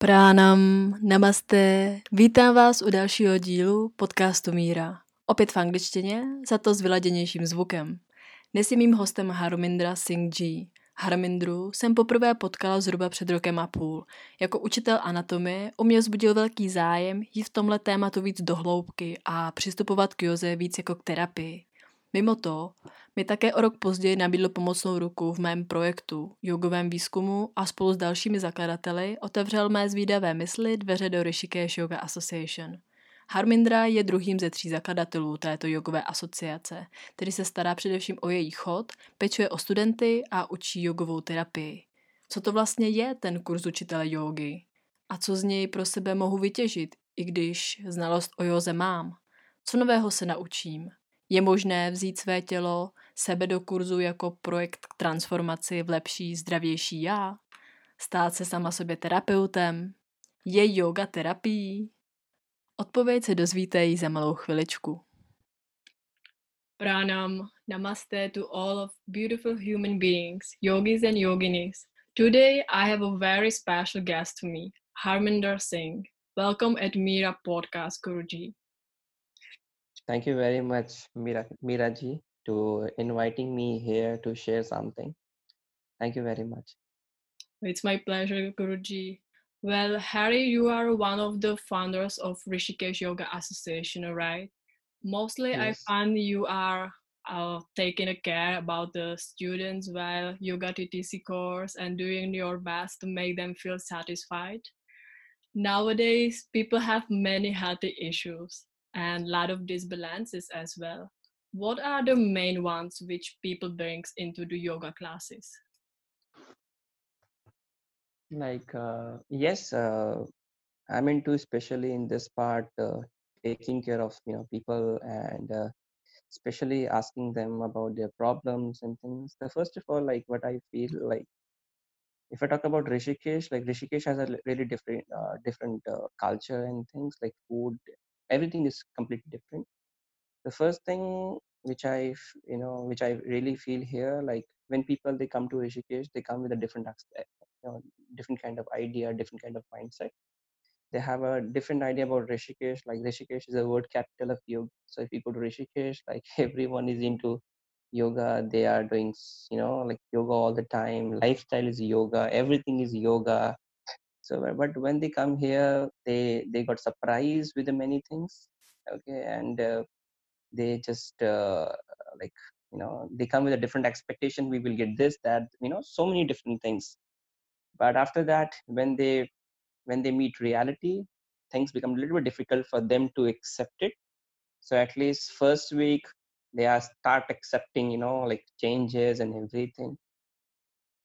Pránam, namaste, vítám vás u dalšího dílu podcastu Míra. Opět v angličtině, za to s vyladěnějším zvukem. Dnes je mým hostem Harmindra Singh G. Harmindru jsem poprvé potkala zhruba před rokem a půl. Jako učitel anatomie u mě vzbudil velký zájem jít v tomhle tématu víc do hloubky a přistupovat k joze víc jako k terapii. Mimo to mi také o rok později nabídl pomocnou ruku v mém projektu, jogovém výzkumu a spolu s dalšími zakladateli otevřel mé zvídavé mysli dveře do Rishikesh Yoga Association. Harmindra je druhým ze tří zakladatelů této jogové asociace, který se stará především o její chod, pečuje o studenty a učí jogovou terapii. Co to vlastně je ten kurz učitele jogy? A co z něj pro sebe mohu vytěžit, i když znalost o joze mám? Co nového se naučím? Je možné vzít své tělo, sebe do kurzu jako projekt k transformaci v lepší, zdravější já? Stát se sama sobě terapeutem? Je yoga terapií? Odpověď se dozvíte jí za malou chviličku. Pranam, namaste to all of beautiful human beings, yogis and yoginis. Today I have a very special guest to me, Harminder Singh. Welcome at Mira Podcast, Guruji. Thank you very much, Mira, Miraji, to inviting me here to share something. Thank you very much. It's my pleasure, Guruji. Well, Harry, you are one of the founders of Rishikesh Yoga Association, right? Mostly, yes. I find you are uh, taking a care about the students while yoga TTC course and doing your best to make them feel satisfied. Nowadays, people have many healthy issues and a lot of disbalances as well. What are the main ones which people brings into the yoga classes? Like uh, yes, uh, I'm into especially in this part uh, taking care of you know people and uh, especially asking them about their problems and things. The first of all, like what I feel like if I talk about Rishikesh, like Rishikesh has a really different uh, different uh, culture and things like food everything is completely different. The first thing which i you know which i really feel here like when people they come to rishikesh they come with a different eh, you know, different kind of idea different kind of mindset. They have a different idea about rishikesh like rishikesh is a word capital of yoga. So if you go to rishikesh like everyone is into yoga. They are doing you know like yoga all the time. Lifestyle is yoga. Everything is yoga so but when they come here they they got surprised with the many things okay? And uh, they just uh, like you know they come with a different expectation we will get this that you know so many different things. But after that when they when they meet reality things become a little bit difficult for them to accept it. So at least first week they are start accepting you know like changes and everything.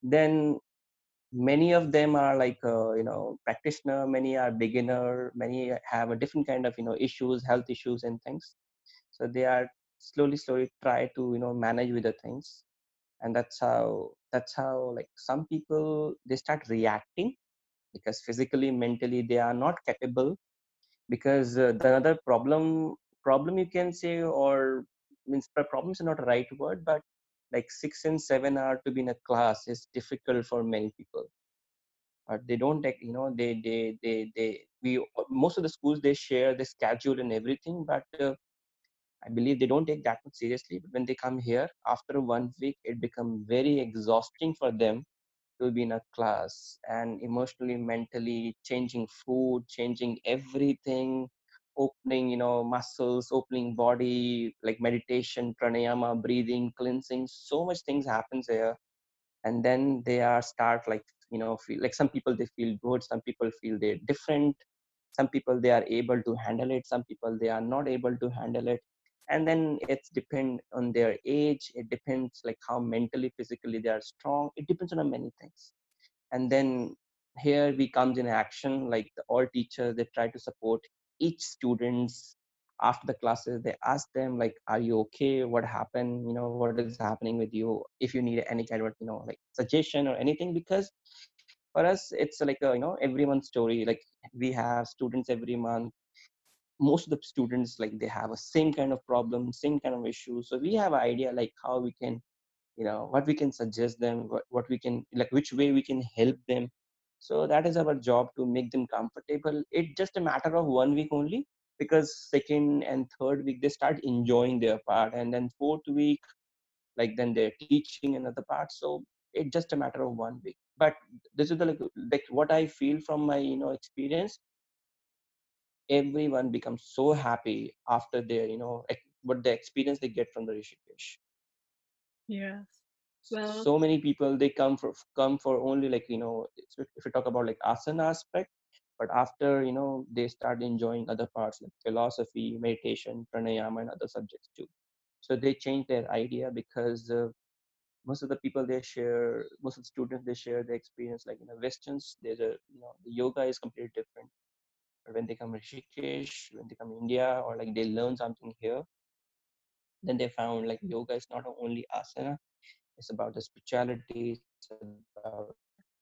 Then many of them are like uh, you know practitioner many are beginner many have a different kind of you know issues health issues and things. So they are slowly slowly try to you know manage with the things. And that's how that's how like some people they start reacting because physically mentally they are not capable. Because uh, the other problem problem you can say or means problems are not the right word but like six and seven hour to be in a class is difficult for many people. But they don't take you know they they they they we most of the schools they share the schedule and everything but uh, i believe they don't take that much seriously but when they come here after one week it becomes very exhausting for them to be in a class and emotionally mentally changing food changing everything opening you know muscles opening body like meditation pranayama breathing cleansing so much things happens here. And then they are start like you know feel like some people they feel good some people feel they're different some people they are able to handle it some people they are not able to handle it. And then it's depend on their age it depends like how mentally physically they are strong it depends on many things. And then here we comes in action like all teachers they try to support each students after the classes they ask them like are you okay? What happened? You know what is happening with you? If you need any kind of you know like suggestion or anything because for us it's like a you know every month story. Like we have students every month. Most of the students like they have a same kind of problem same kind of issue. So we have idea like how we can you know what we can suggest them what, what we can like which way we can help them so that is our job to make them comfortable. It's just a matter of one week only because second and third week they start enjoying their part and then fourth week like then they're teaching another part. So it's just a matter of one week. But this is the like, like what i feel from my you know experience. Everyone becomes so happy after their you know what the experience they get from the rishikesh. Yes well so many people they come for come for only like you know if we talk about like asana aspect but after you know they start enjoying other parts like philosophy meditation pranayama and other subjects too. So they change their idea because uh, most of the people they share most of the students they share their experience like in the westerns there's a you know the yoga is completely different. But when they come to rishikesh when they come to india or like they learn something here then they found like yoga is not only asana it's about the spirituality it's about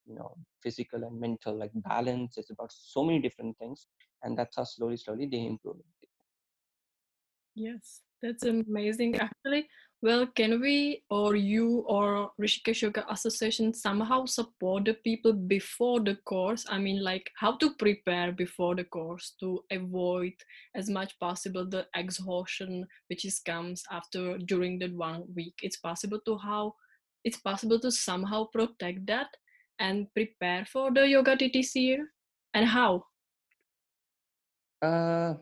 you know physical and mental like balance it's about so many different things and that's how slowly slowly they improve yes that's amazing actually. Well can we or you or rishikesh yoga association somehow support the people before the course i mean like how to prepare before the course to avoid as much possible the exhaustion which is comes after during the one week. It's possible to how it's possible to somehow protect that and prepare for the yoga ttc and how? Uh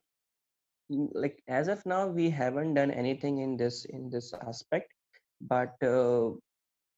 like as of now we haven't done anything in this in this aspect. But uh,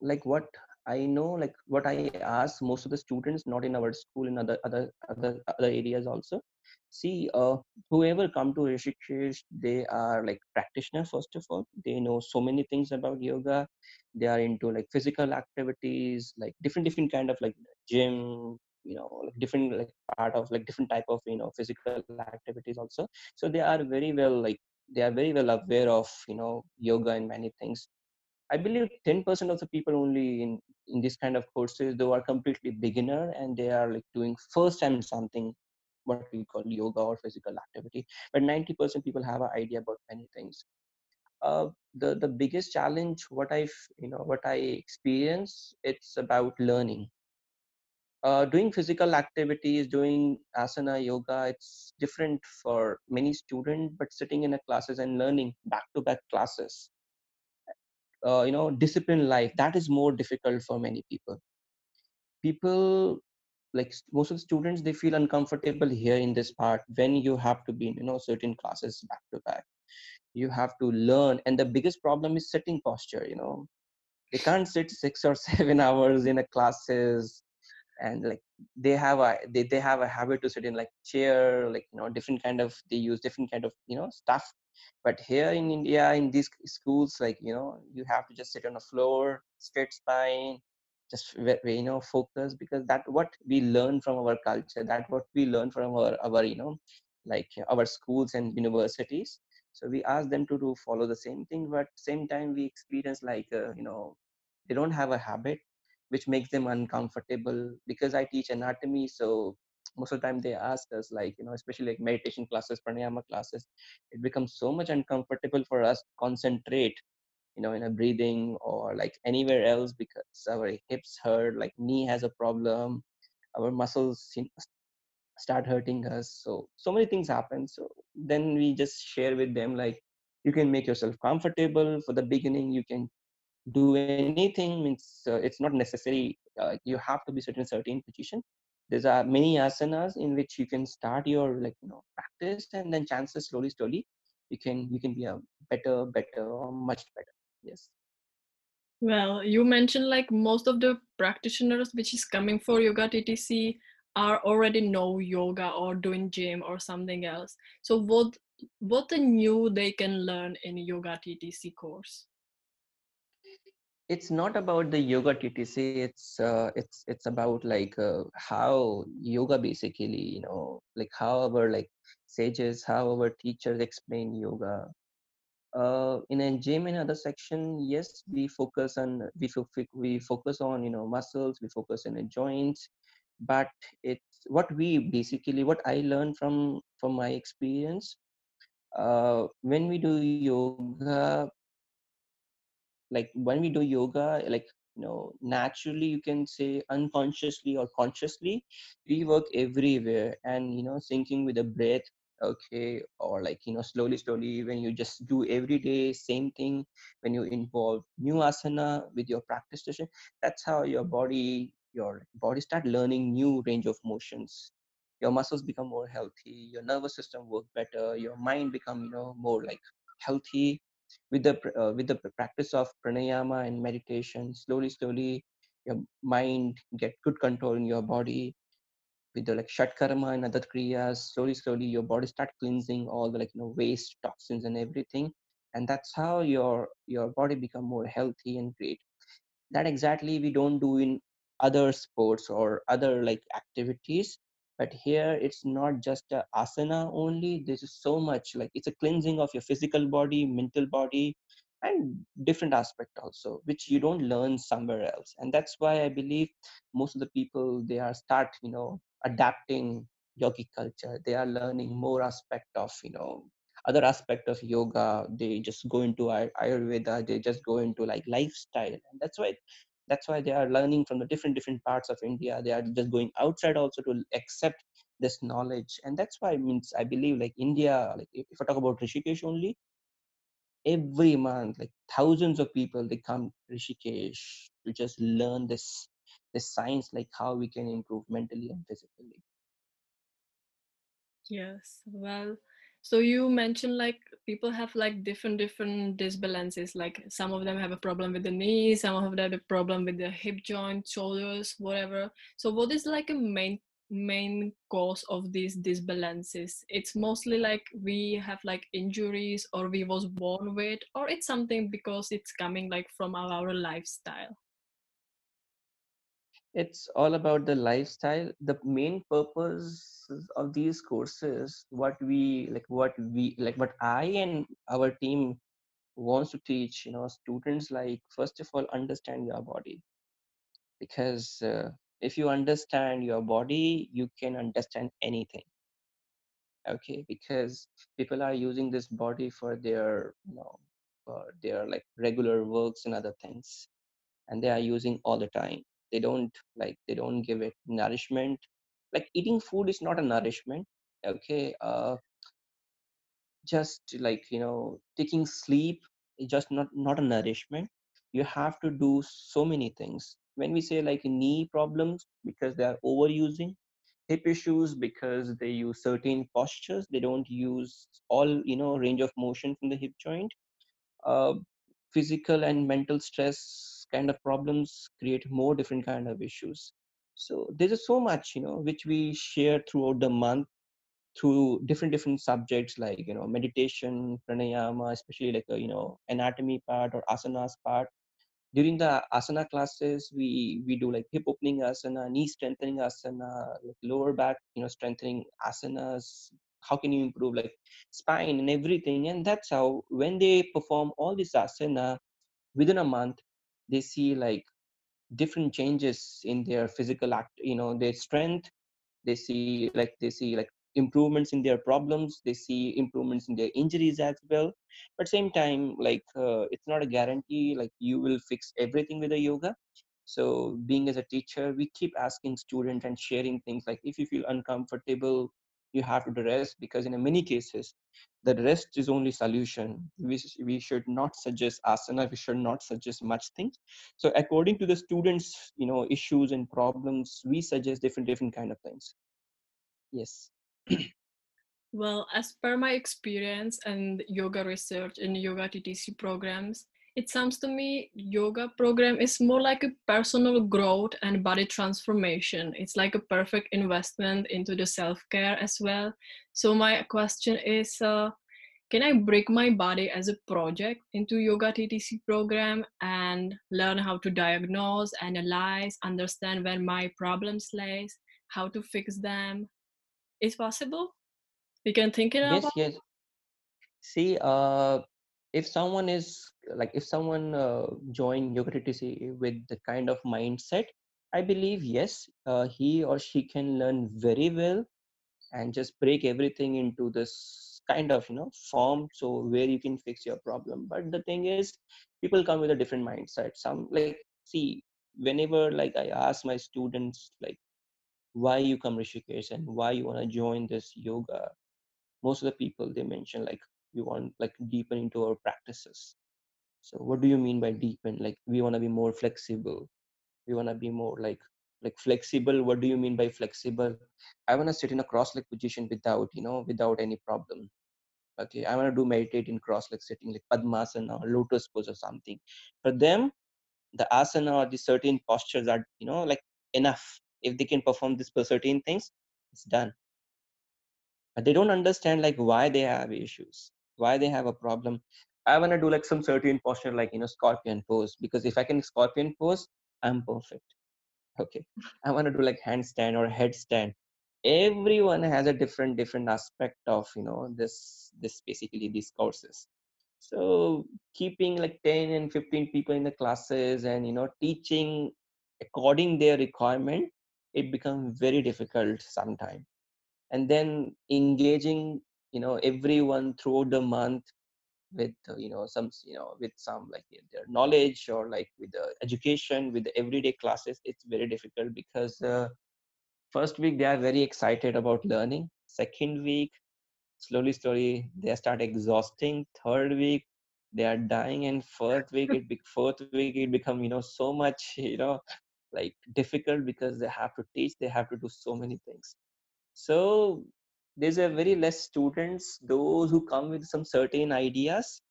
like what i know like what i ask most of the students not in our school in other other other other areas also see uh, whoever come to rishikesh they are like practitioner first of all. They know so many things about yoga. They are into like physical activities like different different kind of like gym you know like different like part of like different type of you know physical activities also. So they are very well like they are very well aware of you know yoga and many things. I believe 10% of the people only in in this kind of courses they are completely beginner and they are like doing first time something what we call yoga or physical activity but 90% people have an idea about many things uh, the the biggest challenge what i've you know what i experience it's about learning uh, doing physical activities, doing asana, yoga, it's different for many students, but sitting in a classes and learning back-to-back classes, uh, you know, discipline life, that is more difficult for many people. People, like most of the students, they feel uncomfortable here in this part when you have to be, in you know, certain classes back-to-back. You have to learn, and the biggest problem is sitting posture, you know. They can't sit six or seven hours in a classes and like they have a they, they have a habit to sit in like chair like you know different kind of they use different kind of you know stuff but here in india in these schools like you know you have to just sit on the floor straight spine just you know focus because that what we learn from our culture that what we learn from our our you know like our schools and universities. So we ask them to do follow the same thing but same time we experience like uh, you know they don't have a habit which makes them uncomfortable because i teach anatomy so most of the time they ask us like you know especially like meditation classes pranayama classes it becomes so much uncomfortable for us to concentrate you know in a breathing or like anywhere else because our hips hurt like knee has a problem our muscles start hurting us so so many things happen so then we just share with them like you can make yourself comfortable for the beginning you can do anything means uh, it's not necessary uh, you have to be certain certain position. There's uh, many asanas in which you can start your like you know practice and then chances slowly slowly you can you can be a better better or much better yes. Well you mentioned like most of the practitioners which is coming for yoga ttc are already know yoga or doing gym or something else. So what what the new they can learn in yoga ttc course? It's not about the yoga ttc it's uh, it's it's about like uh, how yoga basically you know like how our like sages how our teachers explain yoga uh, in gym in other section yes we focus on we, we focus on you know muscles we focus on the joints but it's what we basically what i learned from from my experience uh, when we do yoga like when we do yoga like you know naturally you can say unconsciously or consciously we work everywhere and you know syncing with the breath okay or like you know slowly slowly when you just do every day same thing when you involve new asana with your practice session that's how your body your body start learning new range of motions. Your muscles become more healthy your nervous system work better your mind become you know more like healthy. With the uh, with the practice of pranayama and meditation slowly slowly your mind get good control in your body with the like shatkarma and other kriyas slowly slowly your body start cleansing all the like you know waste toxins and everything and that's how your your body become more healthy and great. That exactly we don't do in other sports or other like activities but here it's not just a asana only this is so much like it's a cleansing of your physical body mental body and different aspect also which you don't learn somewhere else and that's why i believe most of the people they are start you know adapting yogic culture. They are learning more aspect of you know other aspect of yoga. They just go into ayurveda. They just go into like lifestyle. And that's why that's why they are learning from the different different parts of india. They are just going outside also to accept this knowledge. And that's why it means i believe like india like if i talk about rishikesh only every month like thousands of people they come rishikesh to just learn this this science like how we can improve mentally and physically Yes. Well, so you mentioned like people have like different different disbalances. Like some of them have a problem with the knees, some of them have a problem with the hip joint, shoulders, whatever. So what is like a main main cause of these disbalances? It's mostly like we have like injuries or we was born with, or it's something because it's coming like from our lifestyle. It's all about the lifestyle. The main purpose of these courses what we like what we like what i and our team wants to teach you know students like first of all understand your body. Because uh, if you understand your body you can understand anything. Okay? Because people are using this body for their you know for their like regular works and other things. And they are using all the time they don't like they don't give it nourishment. Like eating food is not a nourishment okay? Uh just like you know taking sleep is just not not a nourishment. You have to do so many things. When we say like knee problems because they are overusing hip issues because they use certain postures they don't use all you know range of motion from the hip joint uh, physical and mental stress kind of problems create more different kind of issues. So there's so much you know which we share throughout the month through different different subjects like you know meditation pranayama especially like a, you know anatomy part or asanas part. During the asana classes we we do like hip opening asana knee strengthening asana like lower back you know strengthening asanas how can you improve like spine and everything. And that's how when they perform all this asana within a month they see like different changes in their physical act you know their strength they see like they see like improvements in their problems they see improvements in their injuries as well. But same time like uh, it's not a guarantee like you will fix everything with the yoga. So being as a teacher we keep asking students and sharing things like if you feel uncomfortable you have to rest because in many cases the rest is only solution. We, we should not suggest asana we should not suggest much things. So according to the students you know issues and problems we suggest different different kind of things. Yes. Well, as per my experience and yoga research in yoga TTC programs, it sounds to me yoga program is more like a personal growth and body transformation. It's like a perfect investment into the self-care as well. So my question is, uh, can I break my body as a project into yoga TTC program and learn how to diagnose, analyze, understand where my problems lies, how to fix them? Is possible? We can think it yes about. yes see uh if someone is like if someone uh, join yoga TTC with the kind of mindset i believe yes uh, he or she can learn very well and just break everything into this kind of you know form so where you can fix your problem. But the thing is people come with a different mindset. Some like see whenever like i ask my students like why you come rishikesh and why you want to join this yoga? Most of the people they mention like we want like deepen into our practices. So what do you mean by deepen? Like we want to be more flexible. We want to be more like like flexible. What do you mean by flexible? I want to sit in a cross leg position without you know without any problem. Okay i want to do meditate in cross leg sitting like padmasana or lotus pose or something. For them the asana or the certain postures are you know like enough. If they can perform this certain things it's done. But they don't understand like why they have issues why they have a problem i want to do like some certain posture like you know scorpion pose because if i can scorpion pose i'm perfect. Okay. I want to do like handstand or headstand. Everyone has a different different aspect of you know this this basically these courses. So keeping like 10 and 15 people in the classes and you know teaching according their requirement it becomes very difficult sometimes and then engaging you know everyone throughout the month with uh, you know some you know with some like their knowledge or like with the education with the everyday classes it's very difficult because uh, first week they are very excited about learning. Second week slowly slowly they start exhausting. Third week they are dying. And fourth week it be- fourth week it become you know so much you know like difficult because they have to teach they have to do so many things. So there's a very less students those who come with some certain ideas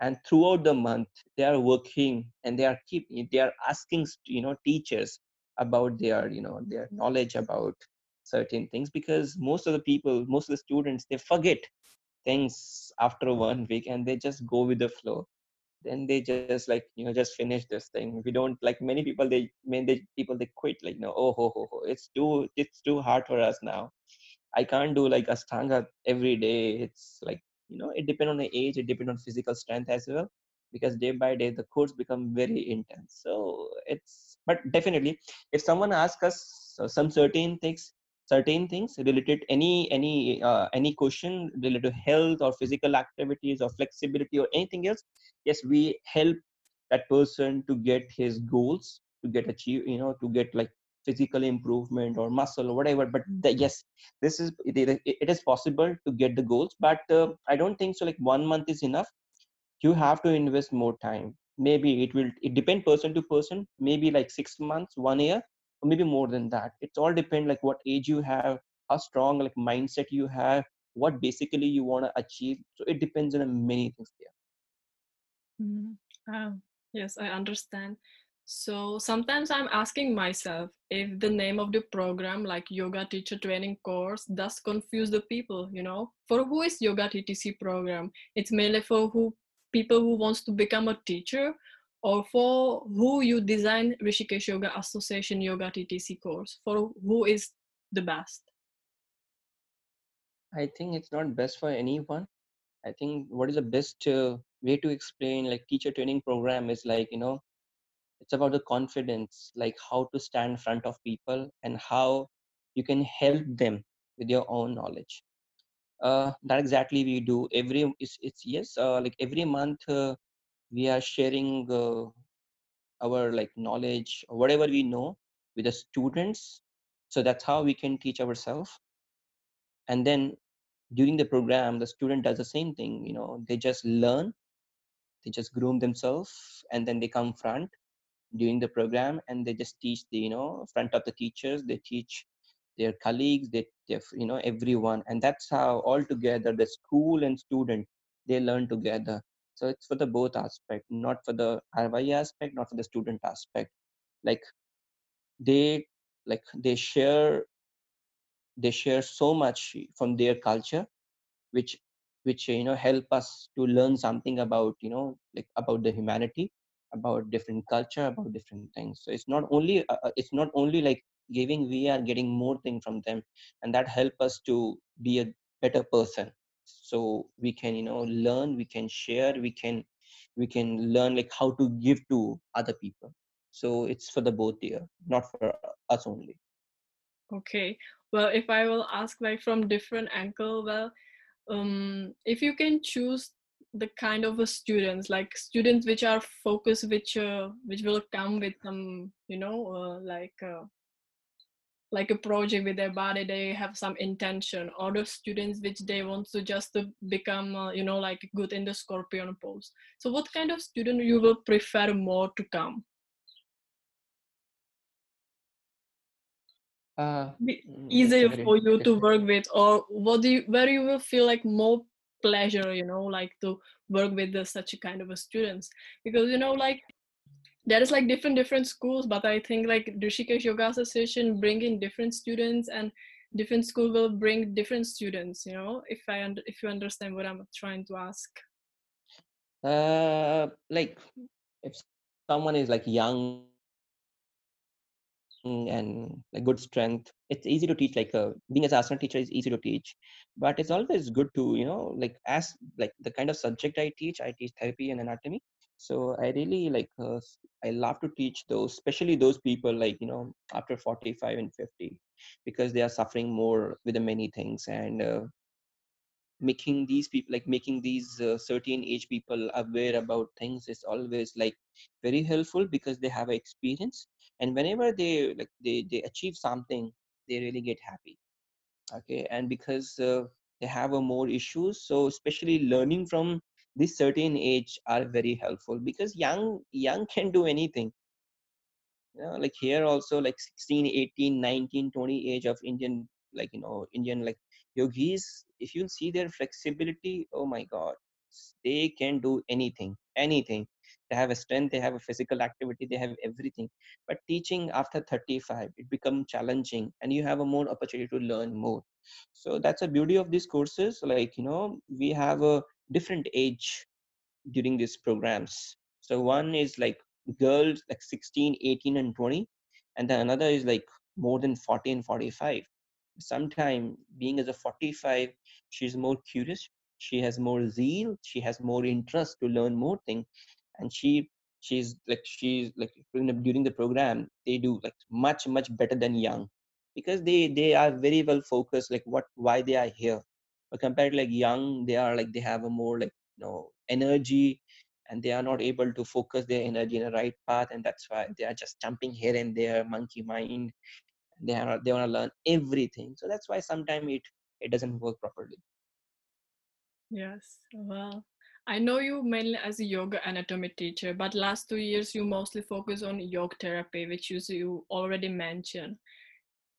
and throughout the month they are working and they are keep they are asking you know teachers about their you know their knowledge about certain things because most of the people most of the students they forget things after one week and they just go with the flow. Then they just like you know just finish this thing. We don't like many people they many people they quit like know oh ho ho ho it's too it's too hard for us now I can't do like Ashtanga every day. It's like, you know, it depends on the age, it depends on physical strength as well. Because day by day the course become very intense. So it's but definitely if someone asks us uh, some certain things, certain things related any any uh, any question related to health or physical activities or flexibility or anything else, yes, we help that person to get his goals to get achieve you know to get like physical improvement or muscle or whatever but the, yes this is it, it, is possible to get the goals but uh, i don't think so like one month is enough. You have to invest more time. Maybe it will it depend person to person maybe like six months one year or maybe more than that. It's all depend like what age you have how strong like mindset you have what basically you want to achieve. So it depends on many things there. Mm. Ah, yes, I understand. So sometimes I'm asking myself if the name of the program, like Yoga Teacher Training Course, does confuse the people, you know? For who is Yoga TTC program? It's mainly for who people who wants to become a teacher or for who you design Rishikesh Yoga Association Yoga TTC course? For who is the best? i think it's not best for anyone I think what is the best uh, way to explain like teacher training program is like you know it's about the confidence like how to stand in front of people and how you can help them with your own knowledge. Uh, that exactly we do every it's, it's yes uh, like every month uh, we are sharing uh, our like knowledge whatever we know with the students. So that's how we can teach ourselves. And then during the program the student does the same thing you know they just learn they just groom themselves and then they come front during the program and they just teach the you know front of the teachers they teach their colleagues they, they you know everyone and that's how all together the school and student they learn together. So it's for the both aspect not for the RY aspect not for the student aspect. Like they like they share they share so much from their culture which which you know help us to learn something about you know like about the humanity about different culture about different things. So it's not only uh, uh, it's not only like giving we are getting more thing from them and that help us to be a better person. So we can you know learn we can share we can we can learn like how to give to other people. So it's for the both here not for us only. Okay. Well, if I will ask like from different angle, well, um, if you can choose the kind of a students like students which are focused which uh, which will come with some you know uh, like uh, like a project with their body they have some intention or the students which they want to just to become uh, you know like good in the scorpion pose so what kind of student you will prefer more to come? Uh, mm, easier for you to work with or what do you where you will feel like more pleasure you know like to work with the, such a kind of a students. Because you know like there is like different different schools but i think like Rishikesh yoga association bring in different students and different school will bring different students you know if i if you understand what i'm trying to ask. Uh like if someone is like young and like good strength. It's easy to teach like uh, being as asana teacher is easy to teach but it's always good to you know like as like the kind of subject i teach i teach therapy and anatomy. So i really like uh, i love to teach those especially those people like you know after 45 and 50 because they are suffering more with the many things and uh, making these people like making these uh, certain age people aware about things is always like very helpful because they have experience. And whenever they like they, they achieve something they really get happy. Okay? And because uh, they have a more issues so especially learning from this certain age are very helpful because young young can do anything. You know, like here also like 16 18 19 20 age of indian like you know indian like yogis if you see their flexibility oh my god they can do anything anything. They have a strength they have a physical activity they have everything. But teaching after 35 it becomes challenging and you have a more opportunity to learn more. So that's a beauty of these courses like you know we have a different age during these programs. So one is like girls like 16 18 and 20 and then another is like more than 40 and 45 sometime being as a 45 she's more curious she has more zeal she has more interest to learn more things and she she's like she's like during the program they do like much much better than young because they they are very well focused like what why they are here. But compared to like young they are like they have a more like you know energy and they are not able to focus their energy in the right path and that's why they are just jumping here and there monkey mind they are they want to learn everything. So that's why sometimes it it doesn't work properly. Yes well i know you mainly as a yoga anatomy teacher but last two years you mostly focus on yoga therapy which you, you already mentioned.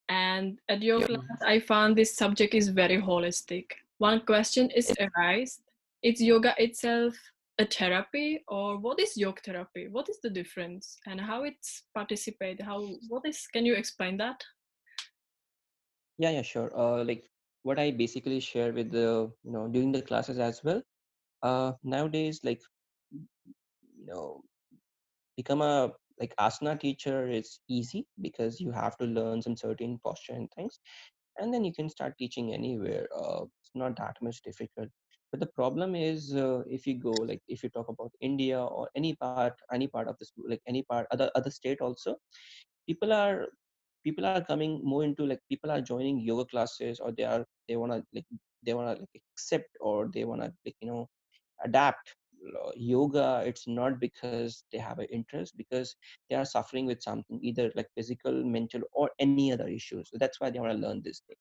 And at your class i found this subject is very holistic. One question is arised. Is yoga itself a therapy or what is yoga therapy? What is the difference and how it's participate? How what is can you explain that? Yeah yeah sure. Uh like what i basically share with the you know during the classes as well uh nowadays like you know become a like asana teacher is easy because you have to learn some certain posture and things and then you can start teaching anywhere. Uh, it's not that much difficult but the problem is uh, if you go like if you talk about india or any part any part of this like any part other other state also people are people are coming more into like people are joining yoga classes or they are they want to like they want to like accept or they want to like you know adapt. Yoga it's not because they have an interest because they are suffering with something either like physical mental or any other issues so that's why they want to learn this thing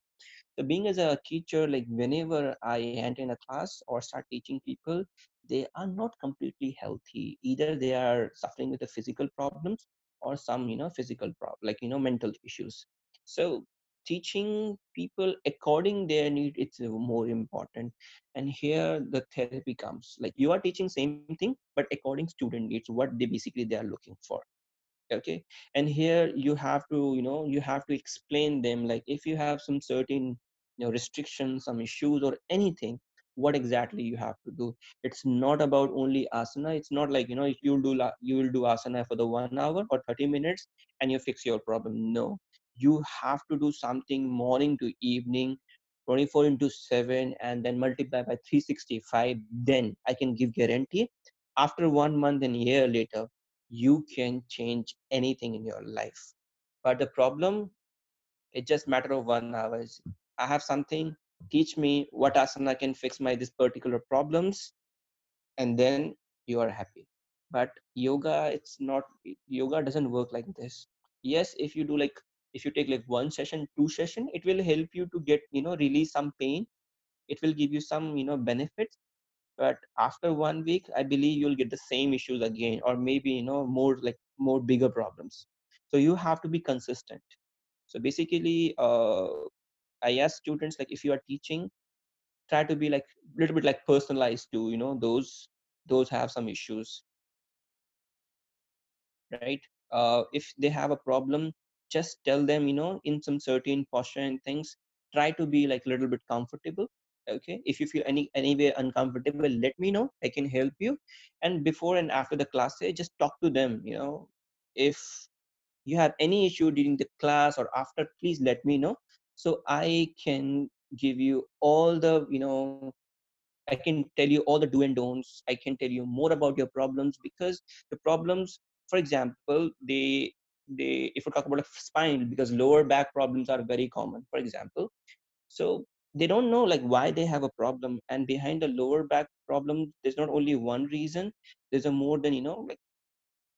so being as a teacher like whenever i enter in a class or start teaching people they are not completely healthy. Either they are suffering with the physical problems or some you know physical problem like you know mental issues. So teaching people according their need it's more important. And here the therapy comes. Like you are teaching same thing but according student needs what they basically they are looking for. Okay? And here you have to you know you have to explain them. Like if you have some certain know restrictions some issues or anything what exactly you have to do. It's not about only asana. It's not like you know if you do you will do asana for the 1 hour or 30 minutes and you fix your problem. No. You have to do something morning to evening 24 into 7 and then multiply by 365 then i can give guarantee. After one month and year later you can change anything in your life. But the problem it's just matter of one hours i have something teach me what asana can fix my this particular problems and then you are happy. But yoga it's not yoga doesn't work like this. Yes if you do like if you take like one session two session it will help you to get you know release some pain. It will give you some you know benefits. But after one week i believe you'll get the same issues again or maybe you know more like more bigger problems. So you have to be consistent. So basically uh, i ask students like if you are teaching try to be like a little bit like personalized to you know those those have some issues. Right? Uh, if they have a problem just tell them you know in some certain posture and things try to be like a little bit comfortable okay? If you feel any anywhere uncomfortable let me know i can help you. And before and after the class just talk to them you know. If you have any issue during the class or after please let me know so i can give you all the you know i can tell you all the do and don'ts. I can tell you more about your problems because the problems for example they they if we talk about a spine because lower back problems are very common for example. So they don't know like why they have a problem and behind the lower back problem there's not only one reason there's a more than you know like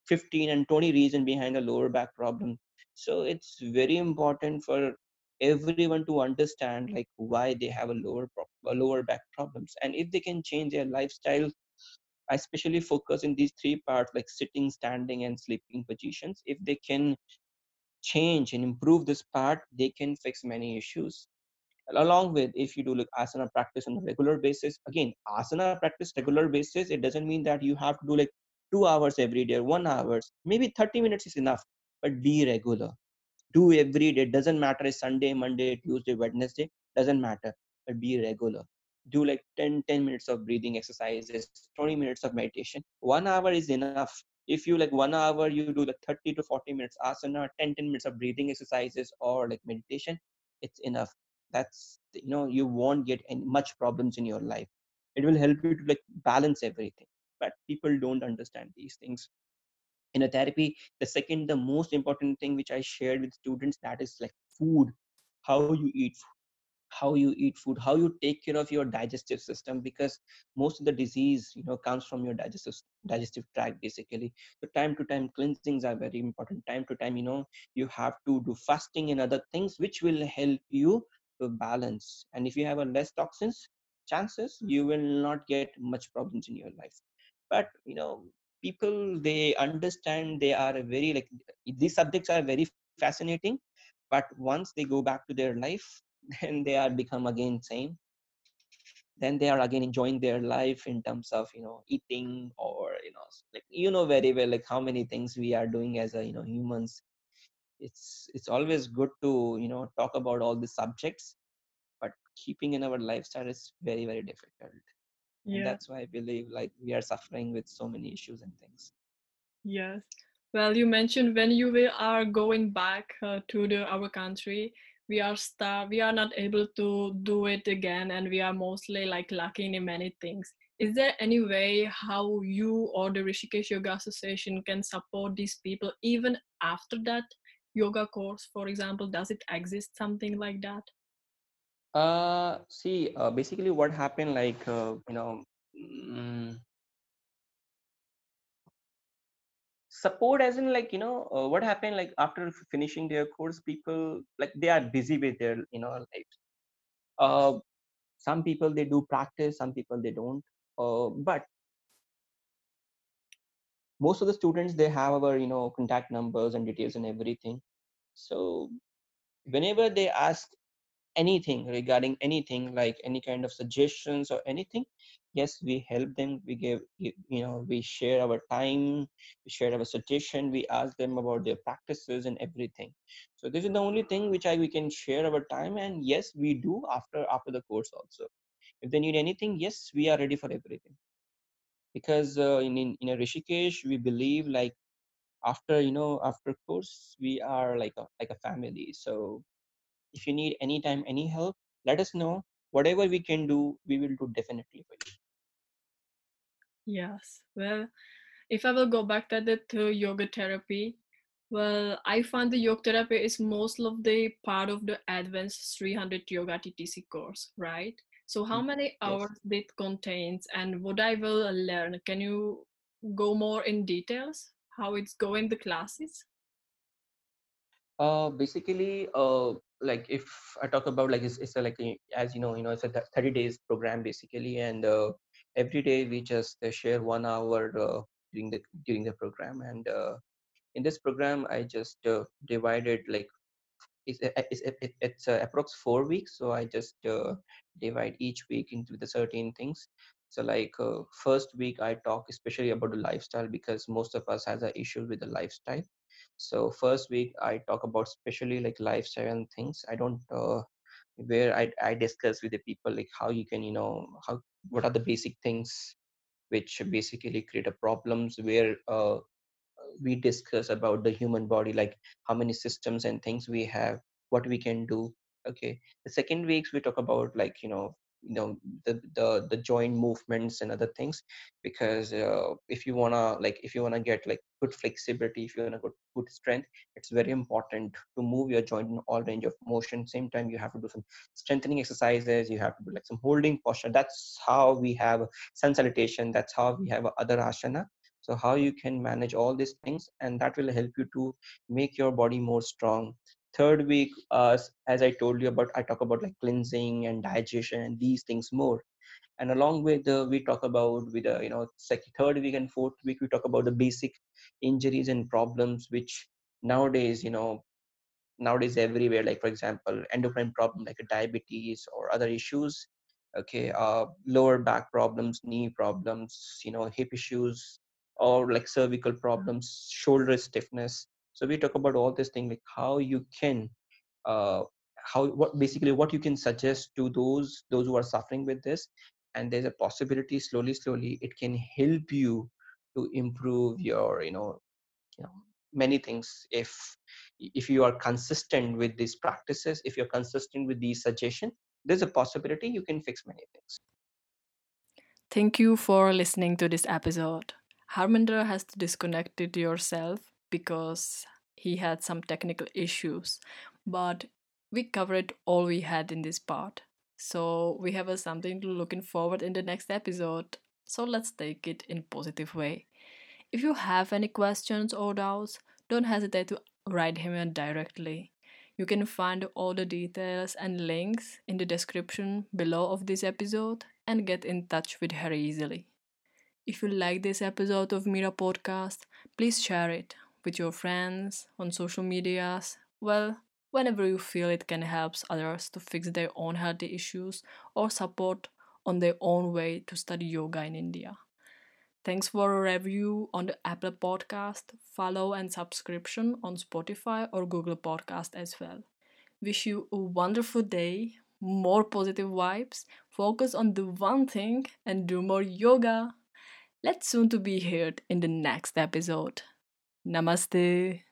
15 and 20 reason behind the lower back problem. So it's very important for everyone to understand like why they have a lower pro- lower back problems. And if they can change their lifestyle i especially focus in these three parts like sitting standing and sleeping positions. If they can change and improve this part they can fix many issues. Along with if you do like asana practice on a regular basis again asana practice regular basis it doesn't mean that you have to do like two hours every day one hours. Maybe 30 minutes is enough but be regular do every day doesn't matter sunday monday tuesday wednesday doesn't matter but be regular. Do like 10 10 minutes of breathing exercises 20 minutes of meditation. One hour is enough. If you like one hour you do like 30 to 40 minutes asana 10 10 minutes of breathing exercises or like meditation it's enough. That's you know you won't get any much problems in your life. It will help you to like balance everything. But people don't understand these things in a therapy the second the most important thing which i shared with students that is like food. How you eat how you eat food how you take care of your digestive system because most of the disease you know comes from your digestive digestive tract basically. So time to time cleansings are very important. Time to time you know you have to do fasting and other things which will help you to balance. And if you have a less toxins chances you will not get much problems in your life. But you know people they understand they are very like these subjects are very fascinating but once they go back to their life then they are become again same. Then they are again enjoying their life in terms of you know eating or you know like you know very well like how many things we are doing as a you know humans. It's it's always good to you know talk about all the subjects but keeping in our lifestyle is very very difficult and that's why i believe like we are suffering with so many issues and things Yes. Well, you mentioned when you are going back uh, to the our country, we are star we are not able to do it again, and we are mostly like lacking in many things. Is there any way how you or the Rishikesh Yoga Association can support these people even after that yoga course, for example? Does it exist something like that? Uh see uh, basically what happened like uh, you know mm, support as in like you know uh, what happened like after finishing their course people like they are busy with their you know life uh some people they do practice some people they don't. Uh, but most of the students they have our you know contact numbers and details and everything. So whenever they ask anything regarding anything like any kind of suggestions or anything yes we help them we give you know we share our time we share our suggestion we ask them about their practices and everything. So this is the only thing which i we can share our time and yes we do after after the course also. If they need anything yes we are ready for everything. Because uh, in, in in a rishikesh we believe like after you know after course we are like a like a family. So if you need any time any help let us know whatever we can do we will do definitely for you Yes. Well, if I will go back to the to yoga therapy, well, I find the yoga therapy is most of the part of the advanced 300 yoga TTC course, right? So how many hours yes. it contains and what I will learn? Can you go more in details? How it's going the classes? Uh, basically, uh, like if I talk about like it's, it's a, like a, as you know, you know, it's a 30 days program basically, and uh, every day we just uh, share one hour uh, during the during the program, and uh, in this program I just uh, divided like it's it's, it's uh, approx four weeks, so I just uh, divide each week into the certain things. So like uh, first week I talk especially about the lifestyle because most of us has a issue with the lifestyle so first week i talk about especially like lifestyle and things. I don't uh, where I, I discuss with the people like how you can you know how what are the basic things which basically create a problems where uh, we discuss about the human body like how many systems and things we have what we can do okay? The second weeks we talk about like you know you know the the the joint movements and other things because uh, if you want to like if you want to get like good flexibility if you want to get good strength it's very important to move your joint in all range of motion. Same time you have to do some strengthening exercises you have to do like some holding posture. That's how we have sun salutation. That's how we have other asana. So how you can manage all these things and that will help you to make your body more strong third week uh, as i told you about i talk about like cleansing and digestion and these things more. And along with the we talk about with the you know second third week and fourth week we talk about the basic injuries and problems which nowadays you know nowadays everywhere like for example endocrine problem like diabetes or other issues okay uh lower back problems knee problems you know hip issues or like cervical problems shoulder stiffness so we talk about all this thing like how you can uh, how what basically what you can suggest to those those who are suffering with this and there's a possibility slowly slowly it can help you to improve your you know you know many things. If if you are consistent with these practices if you're consistent with these suggestions there's a possibility you can fix many things. Thank you for listening to this episode. Harminder has to disconnect it yourself because he had some technical issues, but we covered all we had in this part. So we have a something to looking forward in the next episode. So let's take it in positive way. If you have any questions or doubts, don't hesitate to write him directly. You can find all the details and links in the description below of this episode and get in touch with her easily. If you like this episode of Mira Podcast, please share it with your friends, on social medias, well, whenever you feel it can help others to fix their own healthy issues or support on their own way to study yoga in India. Thanks for a review on the Apple Podcast, follow and subscription on Spotify or Google Podcast as well. Wish you a wonderful day, more positive vibes, focus on the one thing and do more yoga. Let's soon to be heard in the next episode. ナマステ。